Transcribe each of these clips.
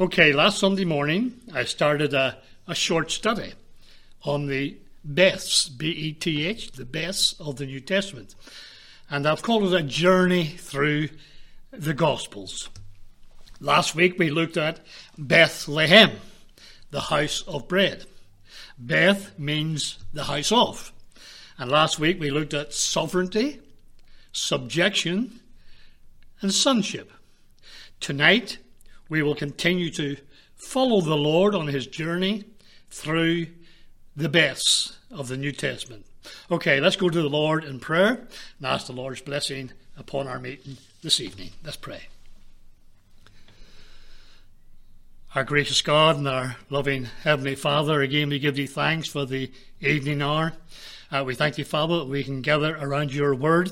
Okay, last Sunday morning I started a, a short study on the Beths, B E T H, the Beths of the New Testament. And I've called it a journey through the Gospels. Last week we looked at Bethlehem, the house of bread. Beth means the house of. And last week we looked at sovereignty, subjection, and sonship. Tonight we will continue to follow the Lord on his journey through the Beths of the New Testament. Okay, let's go to the Lord in prayer and ask the Lord's blessing upon our meeting this evening. Let's pray. Our gracious God and our loving Heavenly Father, again we give thee thanks for the evening hour. Uh, we thank you, Father, that we can gather around your word.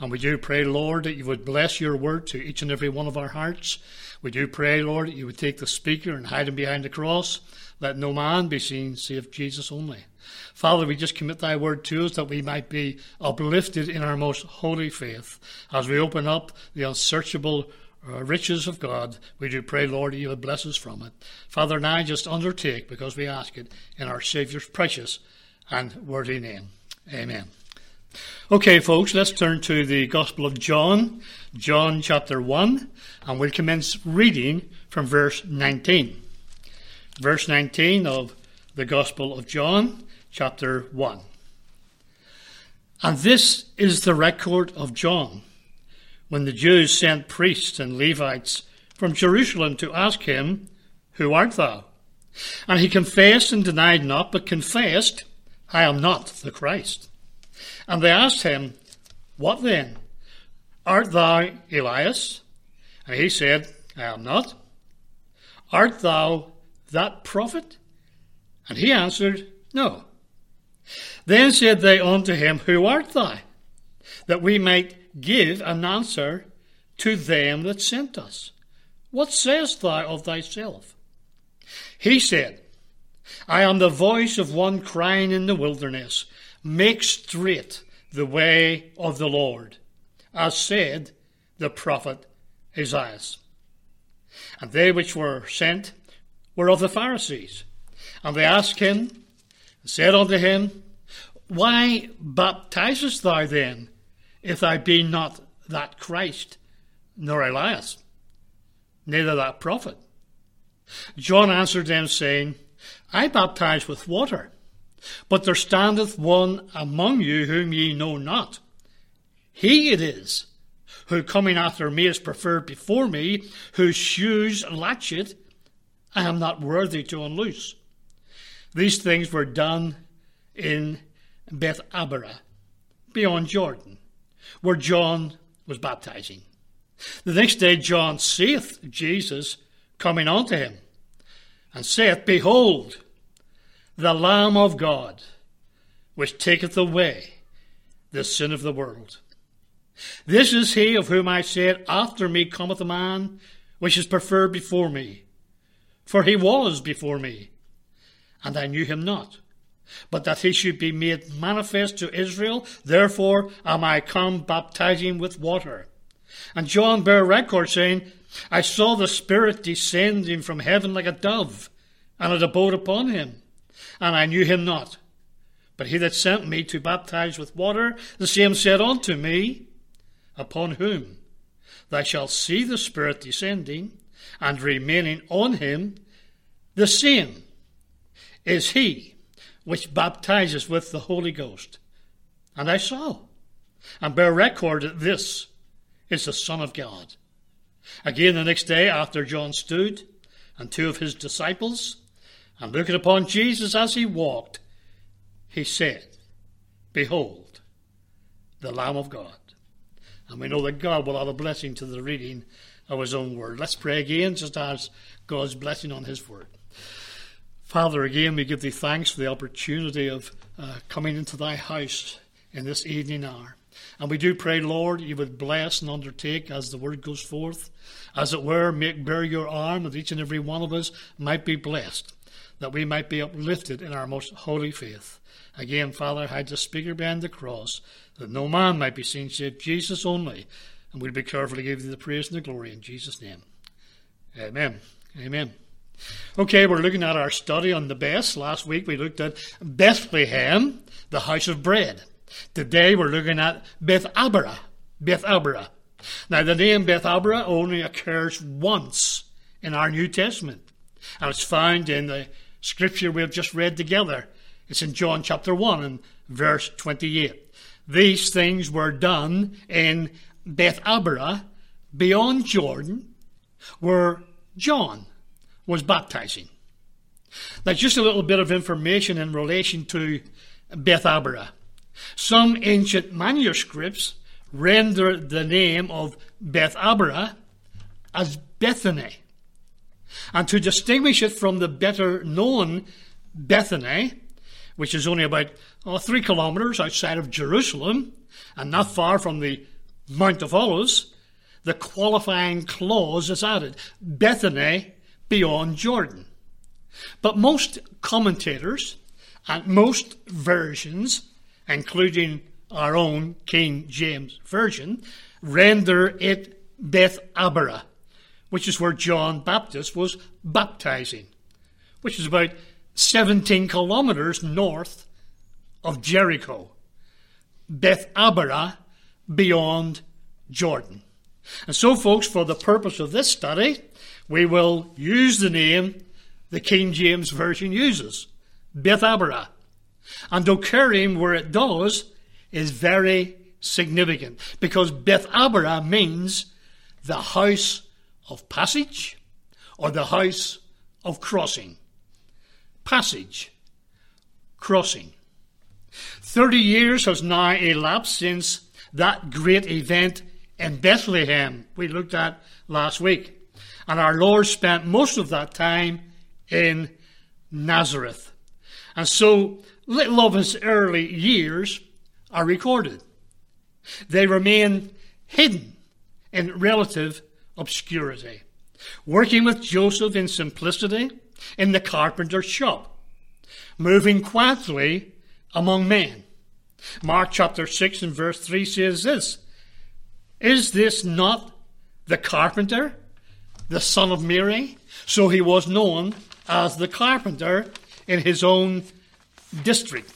And we do pray, Lord, that you would bless your word to each and every one of our hearts. We do pray, Lord, that you would take the speaker and hide him behind the cross. Let no man be seen save Jesus only. Father, we just commit thy word to us that we might be uplifted in our most holy faith. As we open up the unsearchable uh, riches of God, we do pray, Lord, that you would bless us from it. Father, now just undertake because we ask it in our Saviour's precious and worthy name. Amen. Okay, folks, let's turn to the Gospel of John, John chapter 1, and we'll commence reading from verse 19. Verse 19 of the Gospel of John, chapter 1. And this is the record of John, when the Jews sent priests and Levites from Jerusalem to ask him, Who art thou? And he confessed and denied not, but confessed, I am not the Christ. And they asked him, What then? Art thou Elias? And he said, I am not. Art thou that prophet? And he answered, No. Then said they unto him, Who art thou? That we might give an answer to them that sent us. What sayest thou of thyself? He said, I am the voice of one crying in the wilderness, Make straight the way of the Lord, as said the prophet Isaiah. And they which were sent were of the Pharisees. And they asked him, and said unto him, Why baptizest thou then, if thou be not that Christ, nor Elias, neither that prophet? John answered them, saying, I baptize with water, but there standeth one among you whom ye know not. He it is who coming after me is preferred before me, whose shoes latchet I am not worthy to unloose. These things were done in Beth Abara, beyond Jordan, where John was baptizing. The next day John seeth Jesus coming unto him and saith, Behold, the Lamb of God, which taketh away the sin of the world. This is he of whom I said, After me cometh a man which is preferred before me, for he was before me, and I knew him not. But that he should be made manifest to Israel, therefore am I come baptizing with water. And John bare record, saying, I saw the Spirit descending from heaven like a dove, and it abode upon him. And I knew him not. But he that sent me to baptize with water, the same said unto me, Upon whom thou shalt see the Spirit descending and remaining on him, the same is he which baptizes with the Holy Ghost. And I saw, and bear record that this is the Son of God. Again, the next day, after John stood, and two of his disciples, and looking upon Jesus as he walked, he said, Behold, the Lamb of God. And we know that God will add a blessing to the reading of his own word. Let's pray again, just as God's blessing on his word. Father, again, we give thee thanks for the opportunity of uh, coming into thy house in this evening hour. And we do pray, Lord, you would bless and undertake as the word goes forth. As it were, make bare your arm that each and every one of us might be blessed, that we might be uplifted in our most holy faith. Again, Father, hide the speaker behind the cross, that no man might be seen save Jesus only. And we'll be careful to give thee the praise and the glory in Jesus' name. Amen. Amen. Okay, we're looking at our study on the Beths. Last week we looked at Bethlehem, the house of bread. Today we're looking at Beth Abara. Beth Abara. Now the name Beth Abara only occurs once in our New Testament. And it's found in the scripture we've just read together. It's in John chapter 1 and verse 28. These things were done in Beth Abara, beyond Jordan, where John was baptizing. Now, just a little bit of information in relation to Beth Abara. Some ancient manuscripts render the name of Beth Abara as Bethany. And to distinguish it from the better known Bethany, which is only about oh, three kilometres outside of Jerusalem and not far from the Mount of Olives, the qualifying clause is added Bethany beyond Jordan. But most commentators and most versions, including our own King James Version, render it Beth Abara, which is where John Baptist was baptizing, which is about 17 kilometers north of Jericho. Beth Abara beyond Jordan. And so, folks, for the purpose of this study, we will use the name the King James Version uses Beth Abara. And occurring where it does is very significant because Beth Abara means the house of passage or the house of crossing. Passage, crossing. Thirty years has now elapsed since that great event in Bethlehem we looked at last week. And our Lord spent most of that time in Nazareth. And so little of his early years are recorded. They remain hidden in relative obscurity. Working with Joseph in simplicity in the carpenter's shop, moving quietly among men. Mark chapter 6 and verse 3 says this Is this not the carpenter, the son of Mary? So he was known as the carpenter in his own district.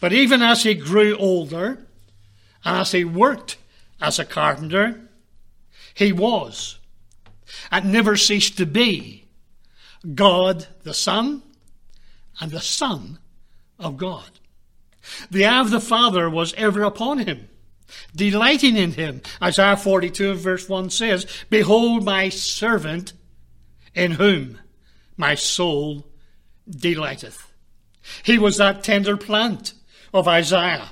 But even as he grew older, and as he worked as a carpenter, he was, and never ceased to be, God the Son and the Son of God. The eye of the Father was ever upon him, delighting in him. Isaiah 42 verse 1 says, Behold my servant in whom my soul delighteth. He was that tender plant of Isaiah,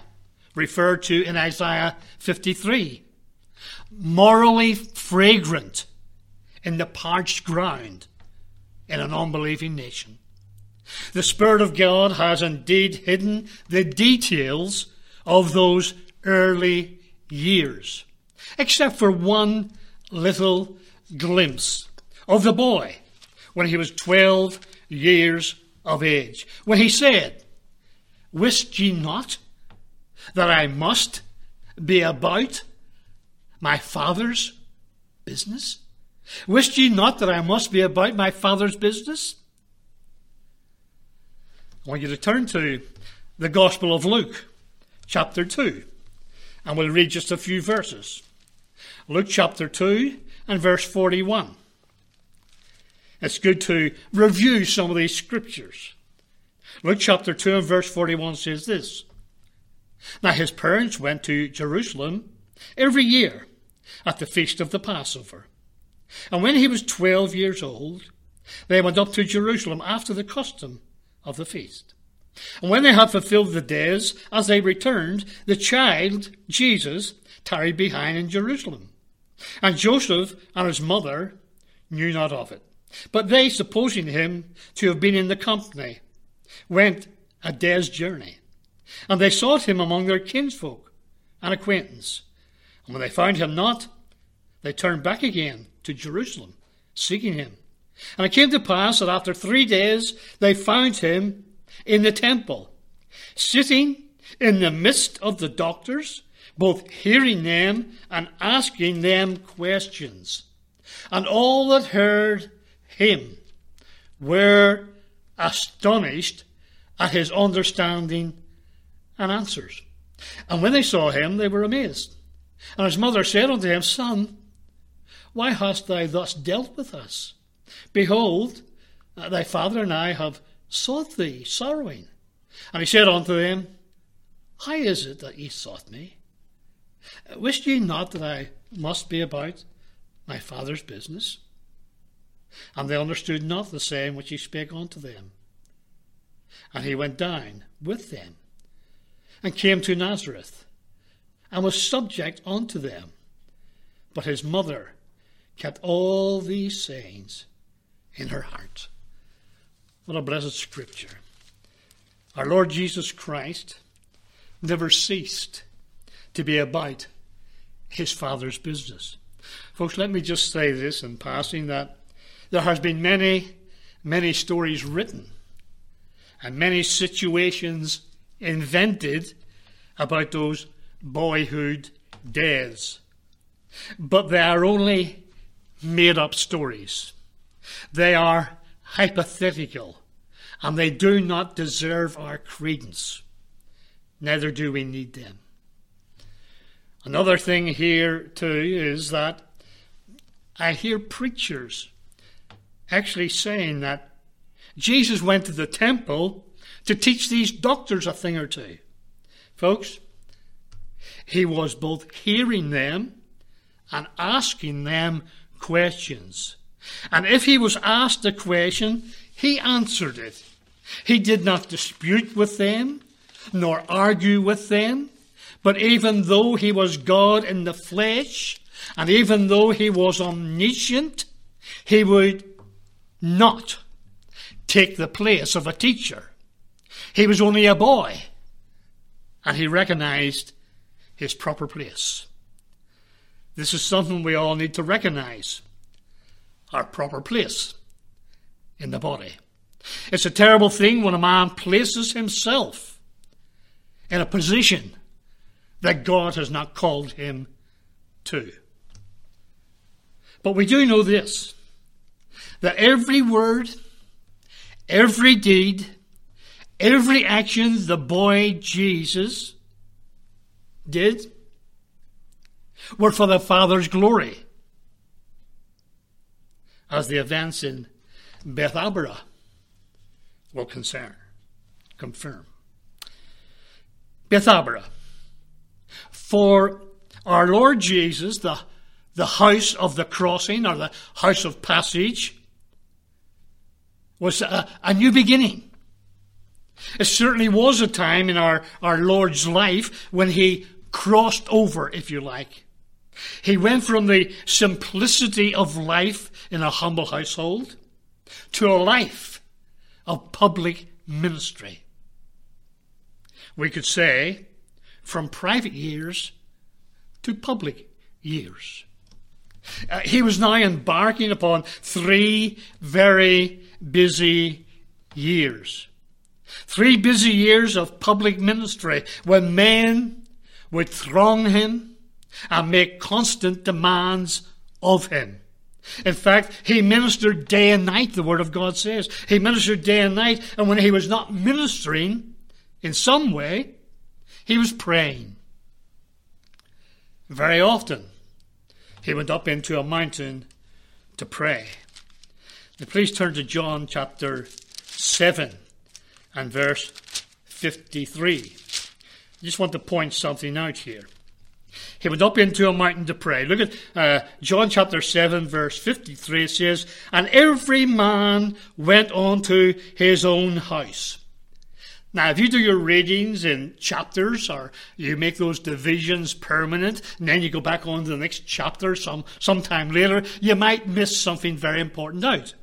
referred to in Isaiah 53. Morally fragrant in the parched ground in an unbelieving nation. The Spirit of God has indeed hidden the details of those early years, except for one little glimpse of the boy when he was 12 years of age, when he said, Wist ye not that I must be about my father's business? Wist ye not that I must be about my father's business? I want you to turn to the Gospel of Luke, chapter 2, and we'll read just a few verses. Luke chapter 2 and verse 41. It's good to review some of these scriptures. Luke chapter 2 and verse 41 says this Now his parents went to Jerusalem every year at the feast of the Passover. And when he was 12 years old, they went up to Jerusalem after the custom of the feast. And when they had fulfilled the days, as they returned, the child, Jesus, tarried behind in Jerusalem. And Joseph and his mother knew not of it. But they, supposing him to have been in the company, went a day's journey. And they sought him among their kinsfolk and acquaintance. And when they found him not, they turned back again to Jerusalem, seeking him. And it came to pass that after three days they found him in the temple, sitting in the midst of the doctors, both hearing them and asking them questions. And all that heard him were astonished at his understanding and answers. And when they saw him, they were amazed. And his mother said unto him, Son, why hast thou thus dealt with us? Behold, uh, thy father and I have sought thee, sorrowing. And he said unto them, How is it that ye sought me? Uh, wist ye not that I must be about my father's business? And they understood not the saying which he spake unto them. And he went down with them, and came to Nazareth, and was subject unto them. But his mother kept all these sayings in her heart. What a blessed scripture. Our Lord Jesus Christ never ceased to be about his Father's business. Folks, let me just say this in passing that there has been many, many stories written and many situations invented about those boyhood days. But they are only made up stories. They are hypothetical and they do not deserve our credence. Neither do we need them. Another thing here, too, is that I hear preachers actually saying that Jesus went to the temple to teach these doctors a thing or two. Folks, he was both hearing them and asking them questions. And if he was asked a question, he answered it. He did not dispute with them, nor argue with them, but even though he was God in the flesh, and even though he was omniscient, he would not take the place of a teacher. He was only a boy, and he recognized his proper place. This is something we all need to recognize our proper place in the body. It's a terrible thing when a man places himself in a position that God has not called him to. But we do know this that every word, every deed, every action the boy Jesus did were for the Father's glory. As the events in Bethabara will concern, confirm. Bethabara. For our Lord Jesus, the, the house of the crossing or the house of passage, was a, a new beginning. It certainly was a time in our, our Lord's life when he crossed over, if you like. He went from the simplicity of life in a humble household to a life of public ministry. We could say from private years to public years. Uh, he was now embarking upon three very busy years. Three busy years of public ministry when men would throng him and make constant demands of him. In fact, he ministered day and night, the Word of God says. He ministered day and night, and when he was not ministering in some way, he was praying. Very often, he went up into a mountain to pray. Now, please turn to John chapter 7 and verse 53. I just want to point something out here. He went up into a mountain to pray. Look at uh, John chapter 7, verse 53. It says, And every man went on to his own house. Now, if you do your readings in chapters or you make those divisions permanent and then you go back on to the next chapter some sometime later, you might miss something very important out.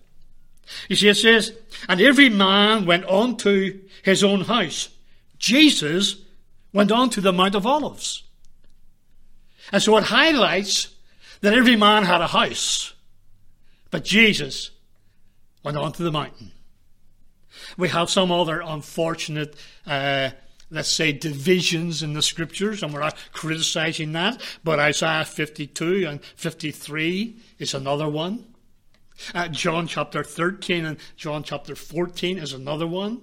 You see, it says, And every man went on to his own house. Jesus went on to the Mount of Olives. And so it highlights that every man had a house, but Jesus went on to the mountain. We have some other unfortunate, uh, let's say, divisions in the scriptures, and we're not criticizing that, but Isaiah 52 and 53 is another one. Uh, John chapter 13 and John chapter 14 is another one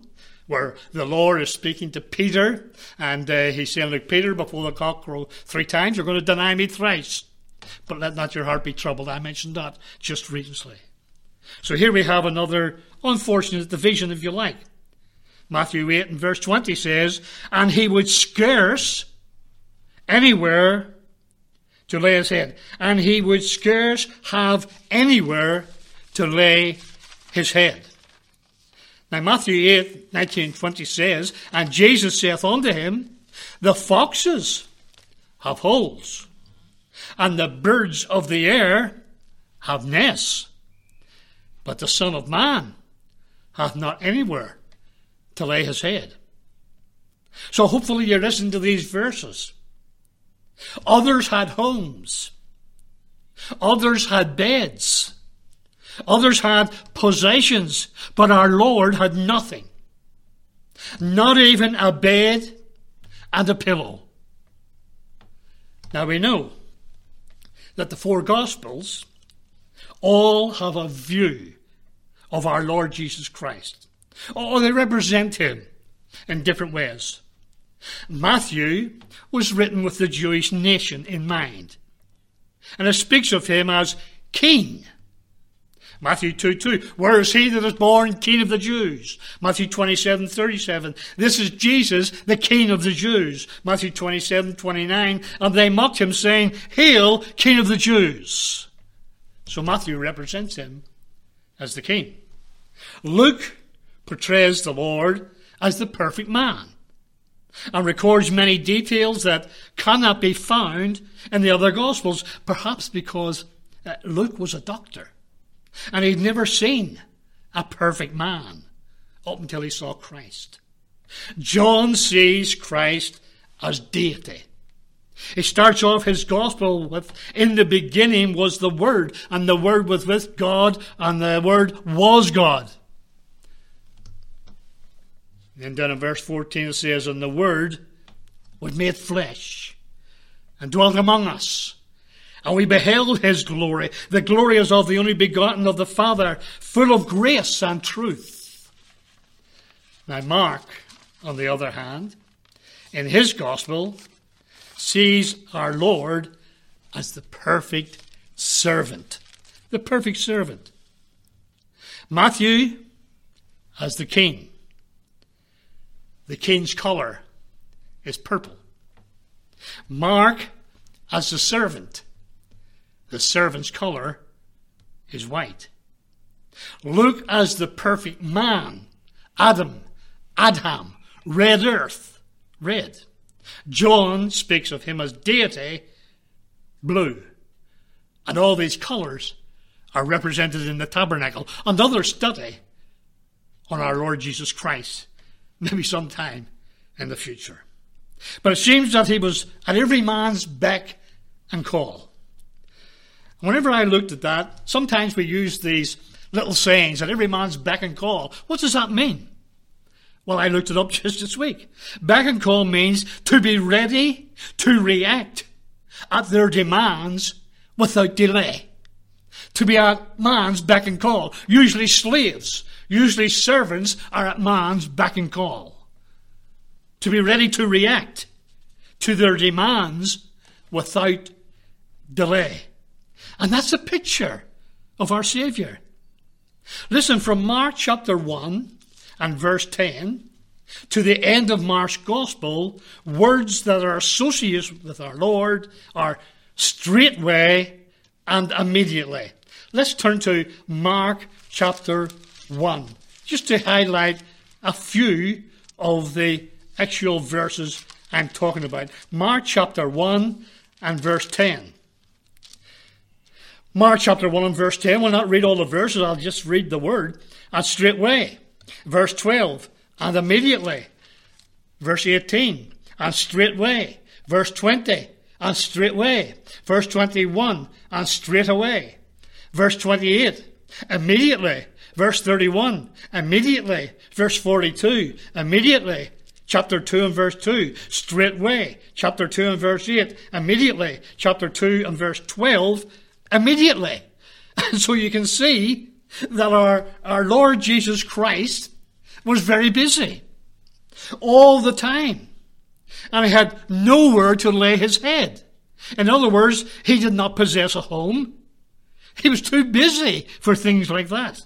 where the Lord is speaking to Peter and uh, he's saying, Look, Peter, before the cock crow three times, you're going to deny me thrice. But let not your heart be troubled. I mentioned that just recently. So here we have another unfortunate division, if you like. Matthew 8 and verse 20 says, And he would scarce anywhere to lay his head. And he would scarce have anywhere to lay his head. Now Matthew 8, 19, 20 says, And Jesus saith unto him, The foxes have holes, and the birds of the air have nests, but the Son of Man hath not anywhere to lay his head. So hopefully you listen to these verses. Others had homes. Others had beds. Others had possessions, but our Lord had nothing. Not even a bed and a pillow. Now we know that the four Gospels all have a view of our Lord Jesus Christ. Or they represent him in different ways. Matthew was written with the Jewish nation in mind, and it speaks of him as king. Matthew 2 2. Where is he that is born king of the Jews? Matthew 27 37. This is Jesus, the king of the Jews. Matthew 27 29. And they mocked him, saying, Hail, king of the Jews. So Matthew represents him as the king. Luke portrays the Lord as the perfect man and records many details that cannot be found in the other Gospels, perhaps because uh, Luke was a doctor and he'd never seen a perfect man up until he saw Christ. John sees Christ as deity. He starts off his gospel with, in the beginning was the Word, and the Word was with God, and the Word was God. Then in verse 14 it says, And the Word was made flesh and dwelt among us. And we beheld his glory. The glory is of the only begotten of the Father, full of grace and truth. Now, Mark, on the other hand, in his gospel, sees our Lord as the perfect servant. The perfect servant. Matthew as the king. The king's colour is purple. Mark as the servant. The servant's colour is white. Luke as the perfect man. Adam, Adam, red earth, red. John speaks of him as deity, blue. And all these colours are represented in the tabernacle. Another study on our Lord Jesus Christ maybe sometime in the future. But it seems that he was at every man's beck and call. Whenever I looked at that, sometimes we use these little sayings at every man's beck and call. What does that mean? Well, I looked it up just this week. Beck and call means to be ready to react at their demands without delay. To be at man's beck and call. Usually slaves Usually servants are at man's beck and call to be ready to react to their demands without delay. And that's a picture of our Saviour. Listen, from Mark chapter 1 and verse 10 to the end of Mark's Gospel, words that are associated with our Lord are straightway and immediately. Let's turn to Mark chapter 1, just to highlight a few of the actual verses I'm talking about. Mark chapter 1 and verse 10. Mark chapter 1 and verse 10. We'll not read all the verses, I'll just read the word. And straightway. Verse 12. And immediately. Verse 18. And straightway. Verse 20. And straightway. Verse 21. And straightaway. Verse 28. Immediately. Verse 31, immediately. Verse 42, immediately. Chapter 2 and verse 2, straightway. Chapter 2 and verse 8, immediately. Chapter 2 and verse 12, immediately. And so you can see that our, our Lord Jesus Christ was very busy all the time. And he had nowhere to lay his head. In other words, he did not possess a home. He was too busy for things like that.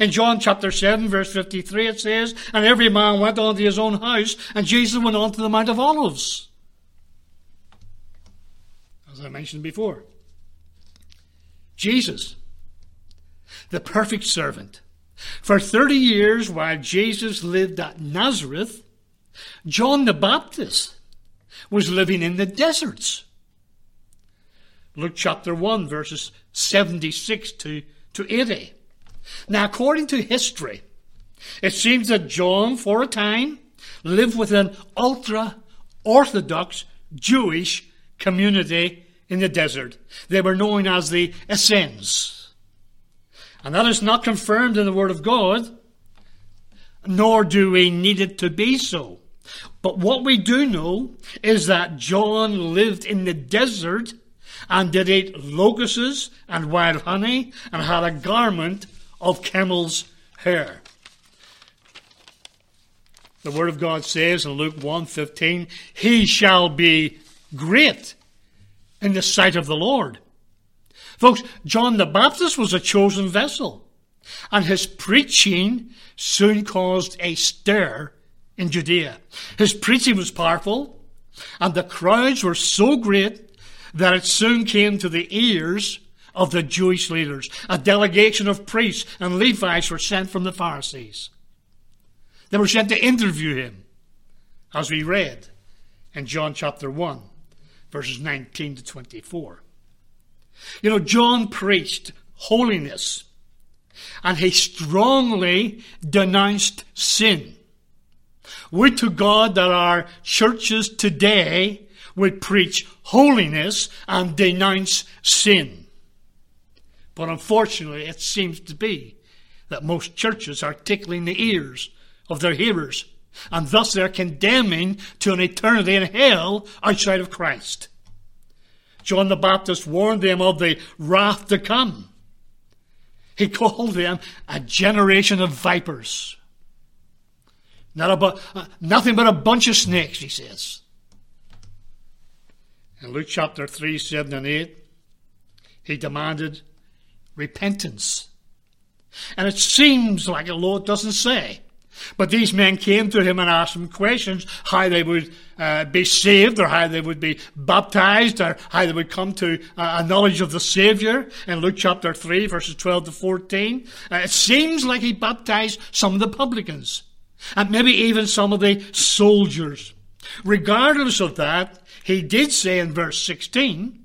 In John chapter 7 verse 53 it says, And every man went on to his own house, and Jesus went on to the Mount of Olives. As I mentioned before. Jesus, the perfect servant. For 30 years while Jesus lived at Nazareth, John the Baptist was living in the deserts. Luke chapter 1 verses 76 to, to 80. Now, according to history, it seems that John, for a time, lived with an ultra Orthodox Jewish community in the desert. They were known as the Essenes. And that is not confirmed in the Word of God, nor do we need it to be so. But what we do know is that John lived in the desert and did eat locusts and wild honey and had a garment of camel's hair. The word of God says in Luke 1:15, "He shall be great in the sight of the Lord." Folks, John the Baptist was a chosen vessel, and his preaching soon caused a stir in Judea. His preaching was powerful, and the crowds were so great that it soon came to the ears of the Jewish leaders. A delegation of priests and Levites were sent from the Pharisees. They were sent to interview him, as we read in John chapter 1, verses 19 to 24. You know, John preached holiness, and he strongly denounced sin. Would to God that our churches today would preach holiness and denounce sin. But unfortunately, it seems to be that most churches are tickling the ears of their hearers, and thus they're condemning to an eternity in hell outside of Christ. John the Baptist warned them of the wrath to come. He called them a generation of vipers. Not about, uh, nothing but a bunch of snakes, he says. In Luke chapter 3, 7 and 8, he demanded repentance. And it seems like the Lord doesn't say. But these men came to him and asked him questions how they would uh, be saved, or how they would be baptized, or how they would come to uh, a knowledge of the Savior in Luke chapter 3, verses 12 to 14. Uh, it seems like he baptized some of the publicans and maybe even some of the soldiers. Regardless of that, he did say in verse 16,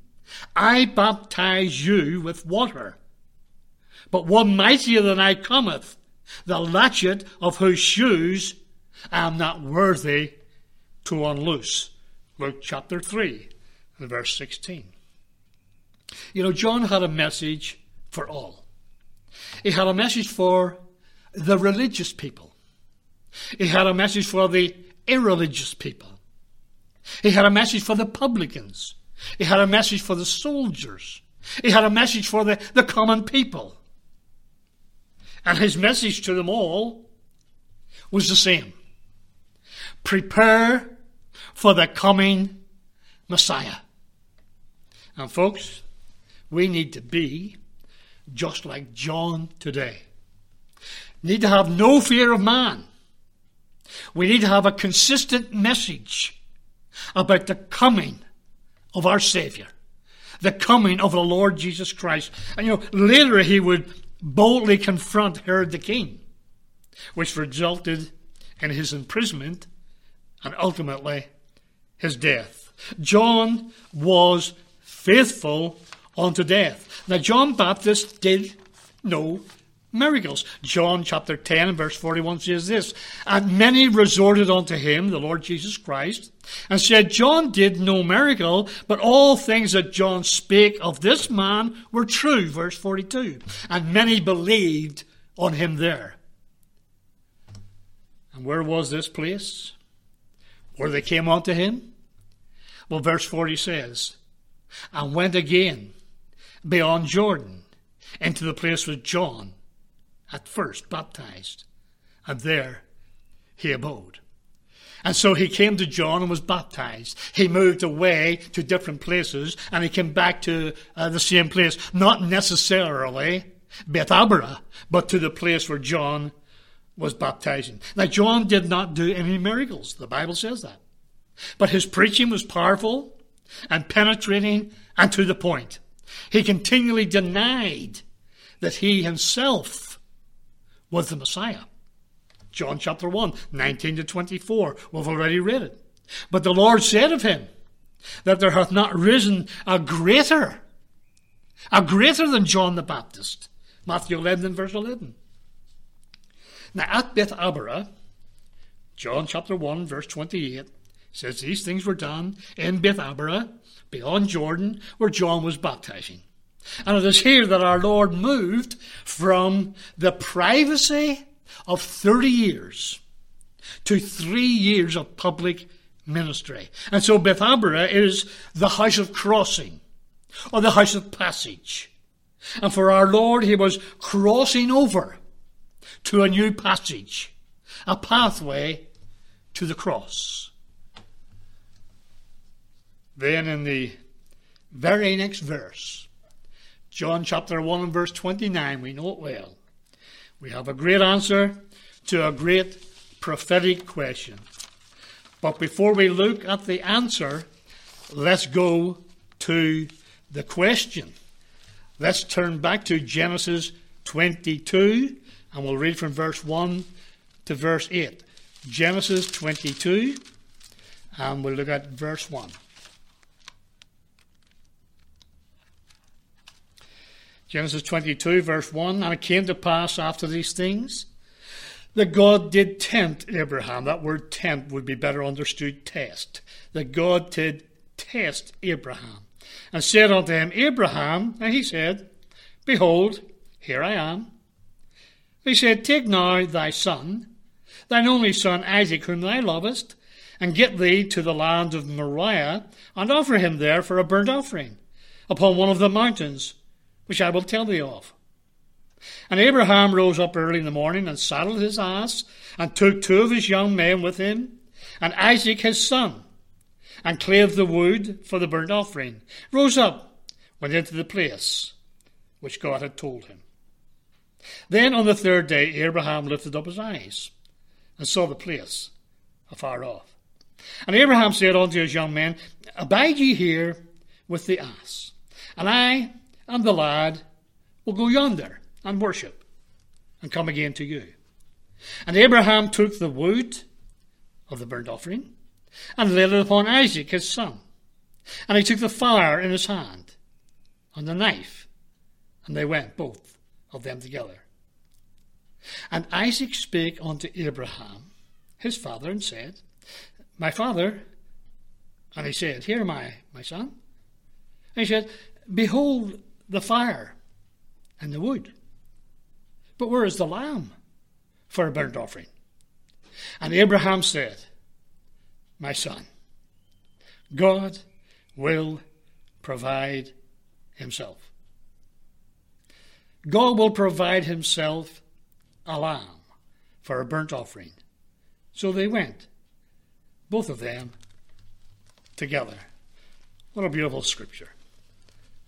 I baptize you with water, but one mightier than I cometh, the latchet of whose shoes I am not worthy to unloose. Luke chapter 3, verse 16. You know, John had a message for all. He had a message for the religious people. He had a message for the irreligious people. He had a message for the publicans. He had a message for the soldiers. He had a message for the, the common people. And his message to them all was the same. Prepare for the coming Messiah. And folks, we need to be just like John today. Need to have no fear of man. We need to have a consistent message about the coming of our Savior, the coming of the Lord Jesus Christ. And you know, later he would boldly confront Herod the king, which resulted in his imprisonment and ultimately his death. John was faithful unto death. Now, John Baptist did no miracles. John chapter 10 and verse 41 says this, And many resorted unto him, the Lord Jesus Christ, and said, John did no miracle, but all things that John spake of this man were true. Verse 42. And many believed on him there. And where was this place? Where they came unto him? Well, verse 40 says, And went again beyond Jordan into the place with John at first baptized, and there he abode. And so he came to John and was baptized. He moved away to different places and he came back to uh, the same place, not necessarily Bethabara, but to the place where John was baptizing. Now, John did not do any miracles. The Bible says that. But his preaching was powerful and penetrating and to the point. He continually denied that he himself was the Messiah. John chapter 1, 19 to 24. We've already read it. But the Lord said of him that there hath not risen a greater, a greater than John the Baptist. Matthew 11 verse 11. Now at Beth Abara, John chapter 1 verse 28 says these things were done in Beth Abara, beyond Jordan, where John was baptizing. And it is here that our Lord moved from the privacy of 30 years to three years of public ministry. And so Bethabara is the house of crossing or the house of passage. And for our Lord, he was crossing over to a new passage, a pathway to the cross. Then in the very next verse, John chapter 1 and verse 29, we know it well. We have a great answer to a great prophetic question. But before we look at the answer, let's go to the question. Let's turn back to Genesis 22 and we'll read from verse 1 to verse 8. Genesis 22 and we'll look at verse 1. Genesis 22, verse 1 And it came to pass after these things that God did tempt Abraham. That word tempt would be better understood test. That God did test Abraham and said unto him, Abraham, and he said, Behold, here I am. He said, Take now thy son, thine only son Isaac, whom thou lovest, and get thee to the land of Moriah, and offer him there for a burnt offering upon one of the mountains which I will tell thee of. And Abraham rose up early in the morning and saddled his ass, and took two of his young men with him, and Isaac his son, and clave the wood for the burnt offering, rose up, went into the place which God had told him. Then on the third day Abraham lifted up his eyes, and saw the place afar off. And Abraham said unto his young men, Abide ye here with the ass, and I and the lad will go yonder and worship and come again to you. And Abraham took the wood of the burnt offering and laid it upon Isaac his son. And he took the fire in his hand and the knife, and they went both of them together. And Isaac spake unto Abraham his father and said, My father. And he said, Here am I, my son. And he said, Behold, the fire and the wood. But where is the lamb for a burnt offering? And Abraham said, My son, God will provide himself. God will provide himself a lamb for a burnt offering. So they went, both of them, together. What a beautiful scripture.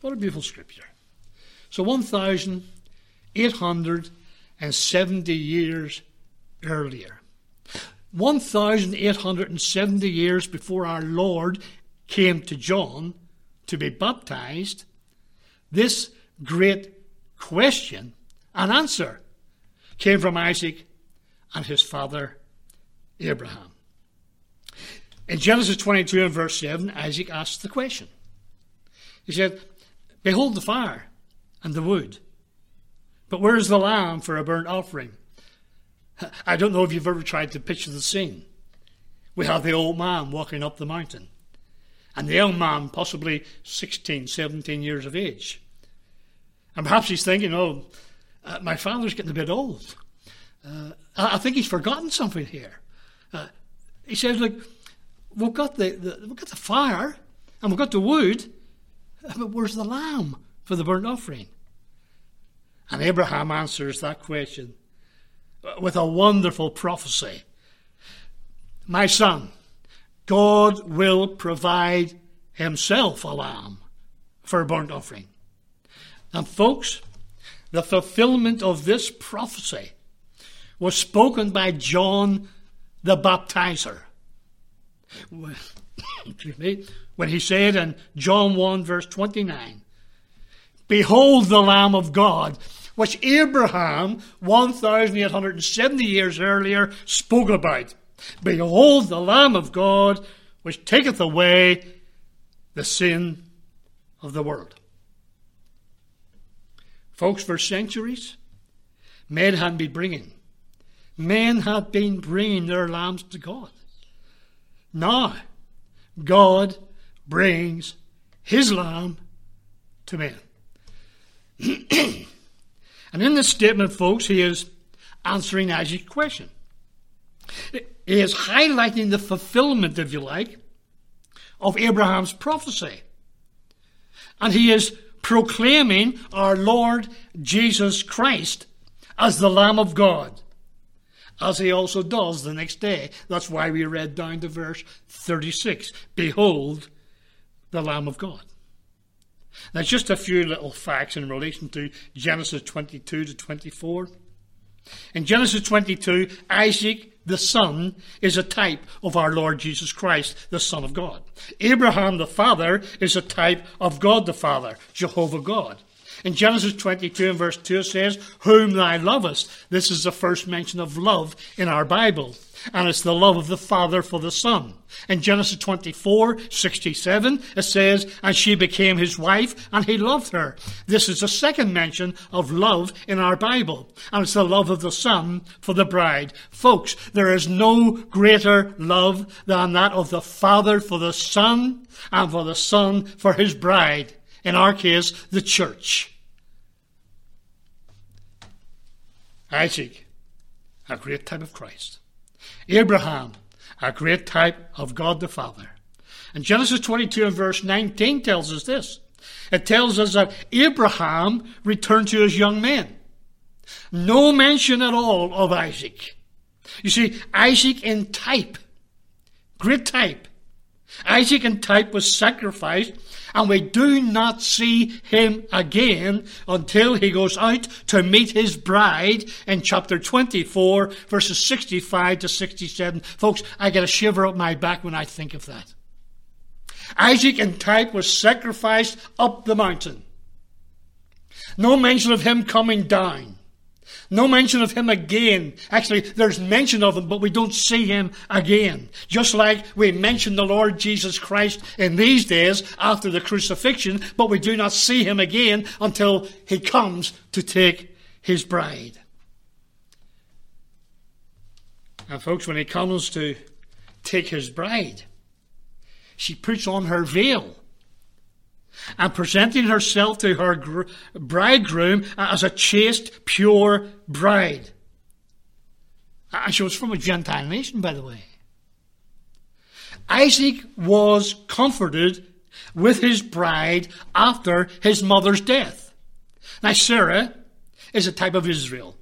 What a beautiful scripture. So 1,870 years earlier. 1,870 years before our Lord came to John to be baptized, this great question and answer came from Isaac and his father Abraham. In Genesis 22 and verse 7, Isaac asked the question. He said, Behold the fire and the wood. But where's the lamb for a burnt offering? I don't know if you've ever tried to picture the scene. We have the old man walking up the mountain, and the young man, possibly 16, 17 years of age. And perhaps he's thinking, oh, uh, my father's getting a bit old. Uh, I think he's forgotten something here. Uh, he says, look, we've got the, the, we've got the fire and we've got the wood, but where's the lamb for the burnt offering? And Abraham answers that question with a wonderful prophecy. My son, God will provide himself a lamb for a burnt offering. And folks, the fulfillment of this prophecy was spoken by John the Baptizer. When he said in John 1 verse 29, Behold the Lamb of God, which Abraham, 1,870 years earlier, spoke about. Behold the Lamb of God, which taketh away the sin of the world. Folks, for centuries, men had been bringing, men had been bringing their lambs to God. Now, God brings his lamb to men. and in this statement, folks, he is answering Isaac's question. He is highlighting the fulfillment, if you like, of Abraham's prophecy. And he is proclaiming our Lord Jesus Christ as the Lamb of God, as he also does the next day. That's why we read down to verse 36 Behold, the Lamb of God. Now, just a few little facts in relation to Genesis 22 to 24. In Genesis 22, Isaac, the son, is a type of our Lord Jesus Christ, the Son of God. Abraham, the father, is a type of God the Father, Jehovah God. In Genesis 22 and verse 2 it says, Whom thou lovest. This is the first mention of love in our Bible and it's the love of the Father for the Son. In Genesis 24, 67, it says, And she became his wife, and he loved her. This is the second mention of love in our Bible, and it's the love of the Son for the bride. Folks, there is no greater love than that of the Father for the Son, and for the Son for his bride. In our case, the church. Isaac, a great type of Christ. Abraham, a great type of God the Father. And Genesis 22 and verse 19 tells us this. It tells us that Abraham returned to his young men. No mention at all of Isaac. You see, Isaac in type, great type. Isaac in type was sacrificed and we do not see him again until he goes out to meet his bride in chapter 24, verses 65 to 67. Folks, I get a shiver up my back when I think of that. Isaac in type was sacrificed up the mountain. No mention of him coming down. No mention of him again. Actually, there's mention of him, but we don't see him again. Just like we mention the Lord Jesus Christ in these days after the crucifixion, but we do not see him again until he comes to take his bride. And folks, when he comes to take his bride, she puts on her veil and presenting herself to her gr- bridegroom as a chaste, pure bride. And she was from a Gentile nation, by the way. Isaac was comforted with his bride after his mother's death. Now, Sarah is a type of Israel.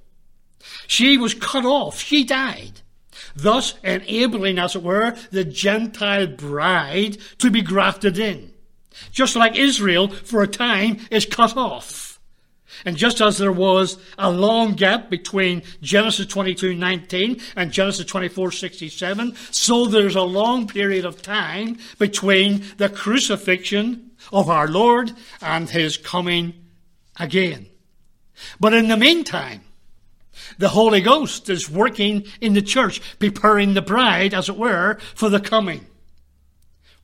She was cut off. She died. Thus enabling, as it were, the Gentile bride to be grafted in. Just like Israel, for a time, is cut off. And just as there was a long gap between Genesis 22:19 and Genesis 24:67, so there's a long period of time between the crucifixion of our Lord and his coming again. But in the meantime, the Holy Ghost is working in the church, preparing the bride, as it were, for the coming,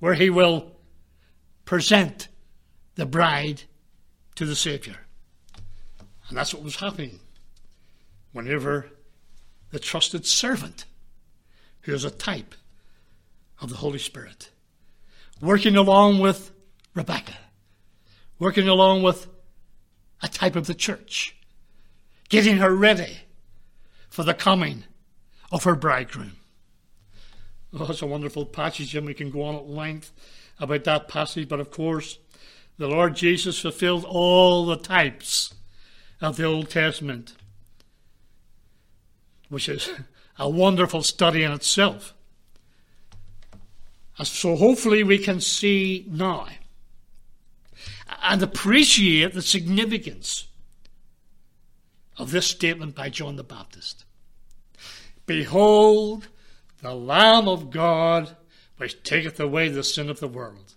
where he will present the bride to the Savior. And that's what was happening whenever the trusted servant, who is a type of the Holy Spirit, working along with Rebecca, working along with a type of the church, getting her ready for the coming of her bridegroom. Oh, it's a wonderful passage, and we can go on at length about that passage, but of course, the Lord Jesus fulfilled all the types of the Old Testament, which is a wonderful study in itself. So hopefully we can see now and appreciate the significance of this statement by John the Baptist. Behold, the Lamb of God, which taketh away the sin of the world.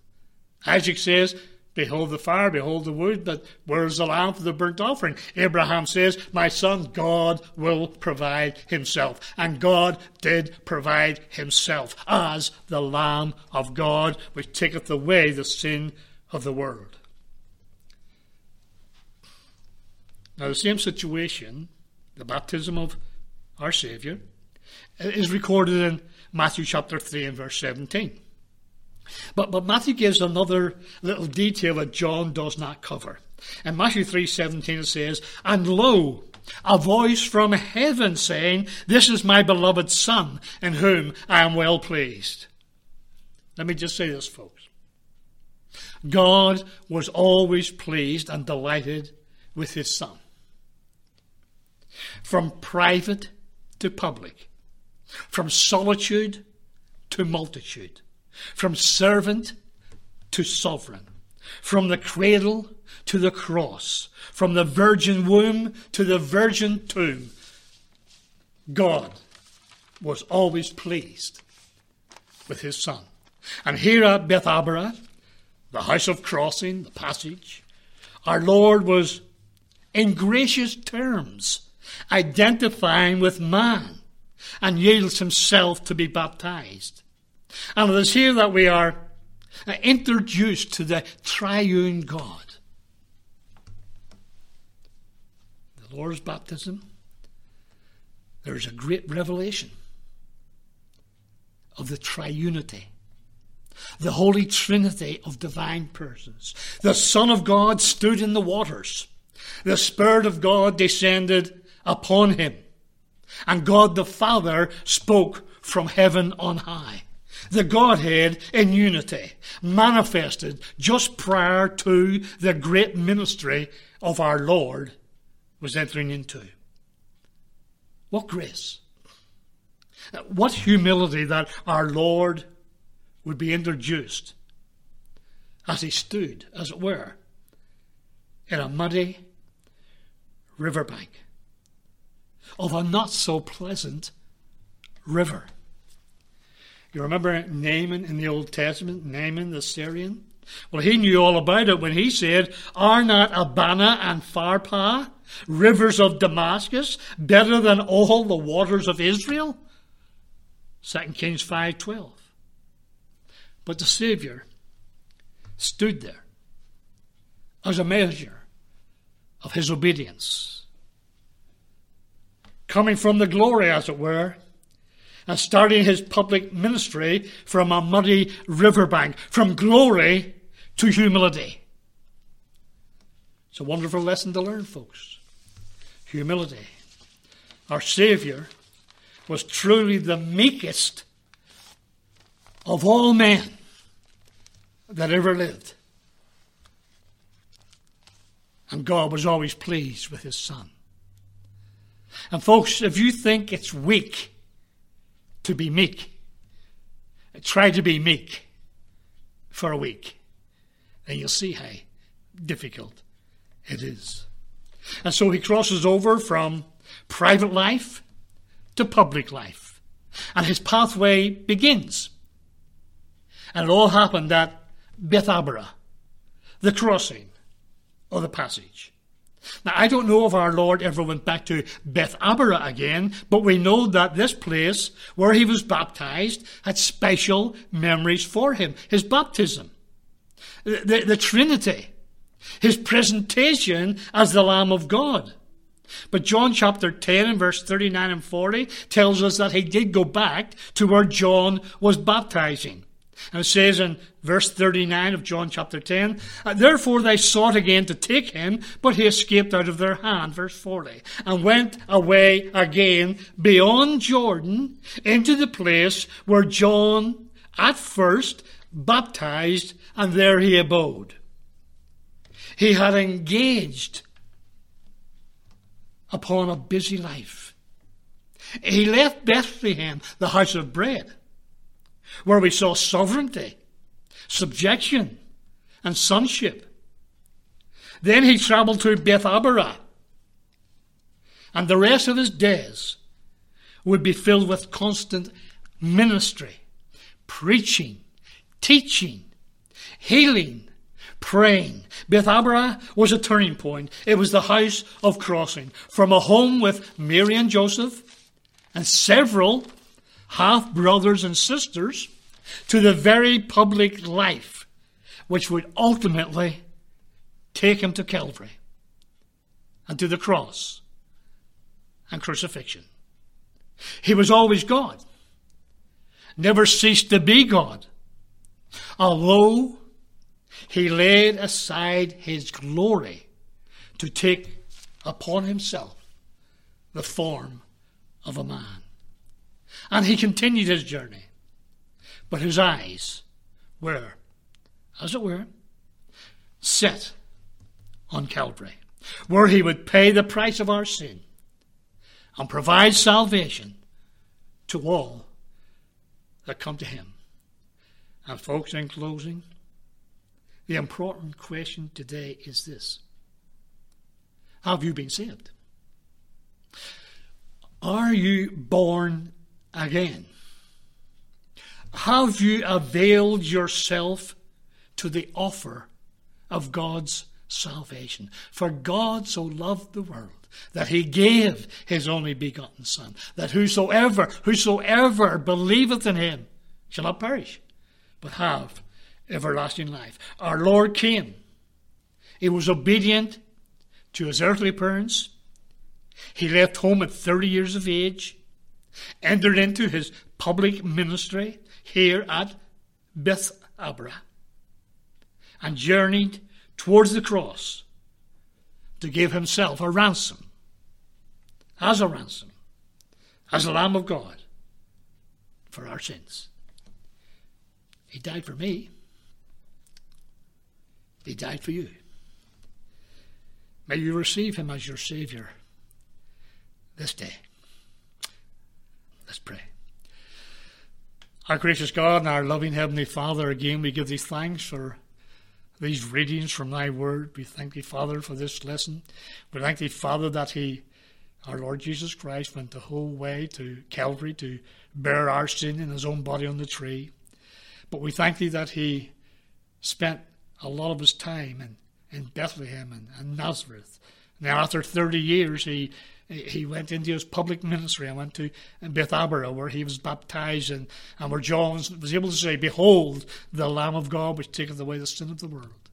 Isaac says, Behold the fire, behold the wood, but where's the lamb for the burnt offering? Abraham says, My son, God will provide himself. And God did provide himself as the Lamb of God, which taketh away the sin of the world. Now, the same situation, the baptism of our Saviour, is recorded in Matthew chapter 3 and verse 17. But, but Matthew gives another little detail that John does not cover. In Matthew 3:17 it says, "And lo, a voice from heaven saying, This is my beloved Son, in whom I am well pleased." Let me just say this, folks. God was always pleased and delighted with his Son. From private to public, from solitude to multitude from servant to sovereign, from the cradle to the cross, from the virgin womb to the virgin tomb. God was always pleased with his son. And here at Bethabara, the house of crossing, the passage, our Lord was in gracious terms identifying with man and yields himself to be baptized. And it is here that we are uh, introduced to the triune God. The Lord's baptism, there is a great revelation of the triunity, the Holy Trinity of divine persons. The Son of God stood in the waters, the Spirit of God descended upon him, and God the Father spoke from heaven on high the Godhead in unity, manifested just prior to the great ministry of our Lord was entering into. What grace! What humility that our Lord would be introduced as he stood, as it were, in a muddy riverbank of a not so pleasant river. You remember Naaman in the Old Testament, Naaman the Syrian? Well, he knew all about it when he said, Are not Abana and Pharpar, rivers of Damascus, better than all the waters of Israel? 2 Kings 5.12. But the Saviour stood there as a measure of his obedience. Coming from the glory, as it were, and starting his public ministry from a muddy riverbank, from glory to humility. It's a wonderful lesson to learn, folks. Humility. Our Saviour was truly the meekest of all men that ever lived. And God was always pleased with his Son. And folks, if you think it's weak to be meek. Try to be meek for a week, and you'll see how difficult it is. And so he crosses over from private life to public life, and his pathway begins. And it all happened at Bethabara, the crossing or the passage. Now, I don't know if our Lord ever went back to Bethabara again, but we know that this place where he was baptized had special memories for him. His baptism, the, the, the Trinity, his presentation as the Lamb of God. But John chapter 10 and verse 39 and 40 tells us that he did go back to where John was baptizing. And it says in verse 39 of John chapter 10, uh, Therefore they sought again to take him, but he escaped out of their hand, verse 40, and went away again beyond Jordan into the place where John at first baptized, and there he abode. He had engaged upon a busy life. He left Bethlehem, the house of bread, where we saw sovereignty, subjection, and sonship. Then he traveled to Bethabara, and the rest of his days would be filled with constant ministry, preaching, teaching, healing, praying. Bethabara was a turning point. It was the house of crossing from a home with Mary and Joseph and several half brothers and sisters to the very public life which would ultimately take him to Calvary and to the cross and crucifixion. He was always God, never ceased to be God, although he laid aside his glory to take upon himself the form of a man. And he continued his journey, but his eyes were, as it were, set on Calvary, where he would pay the price of our sin and provide salvation to all that come to him. And, folks, in closing, the important question today is this Have you been saved? Are you born again? Have you availed yourself to the offer of God's salvation? For God so loved the world that he gave his only begotten Son, that whosoever, whosoever believeth in him shall not perish, but have everlasting life. Our Lord came. He was obedient to his earthly parents. He left home at 30 years of age, entered into his public ministry here at Bethabara, and journeyed towards the cross to give himself a ransom, as a ransom, as the Lamb of God for our sins. He died for me. He died for you. May you receive him as your Savior this day. Let's pray. Our gracious God and our loving Heavenly Father, again we give thee thanks for these readings from thy word. We thank thee, Father, for this lesson. We thank thee, Father, that he, our Lord Jesus Christ, went the whole way to Calvary to bear our sin in his own body on the tree. But we thank thee that he spent a lot of his time in, in Bethlehem and, and Nazareth. Now, after 30 years, he he went into his public ministry and went to Bethabara where he was baptized and, and where John was able to say, Behold, the Lamb of God which taketh away the sin of the world.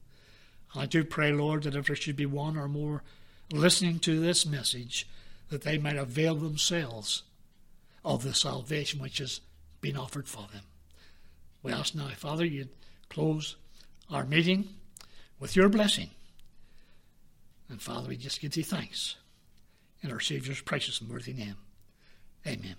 And I do pray, Lord, that if there should be one or more listening to this message, that they might avail themselves of the salvation which has been offered for them. We ask now, Father, you'd close our meeting with your blessing. And Father, we just give thee thanks in our Saviour's precious and worthy name. Amen.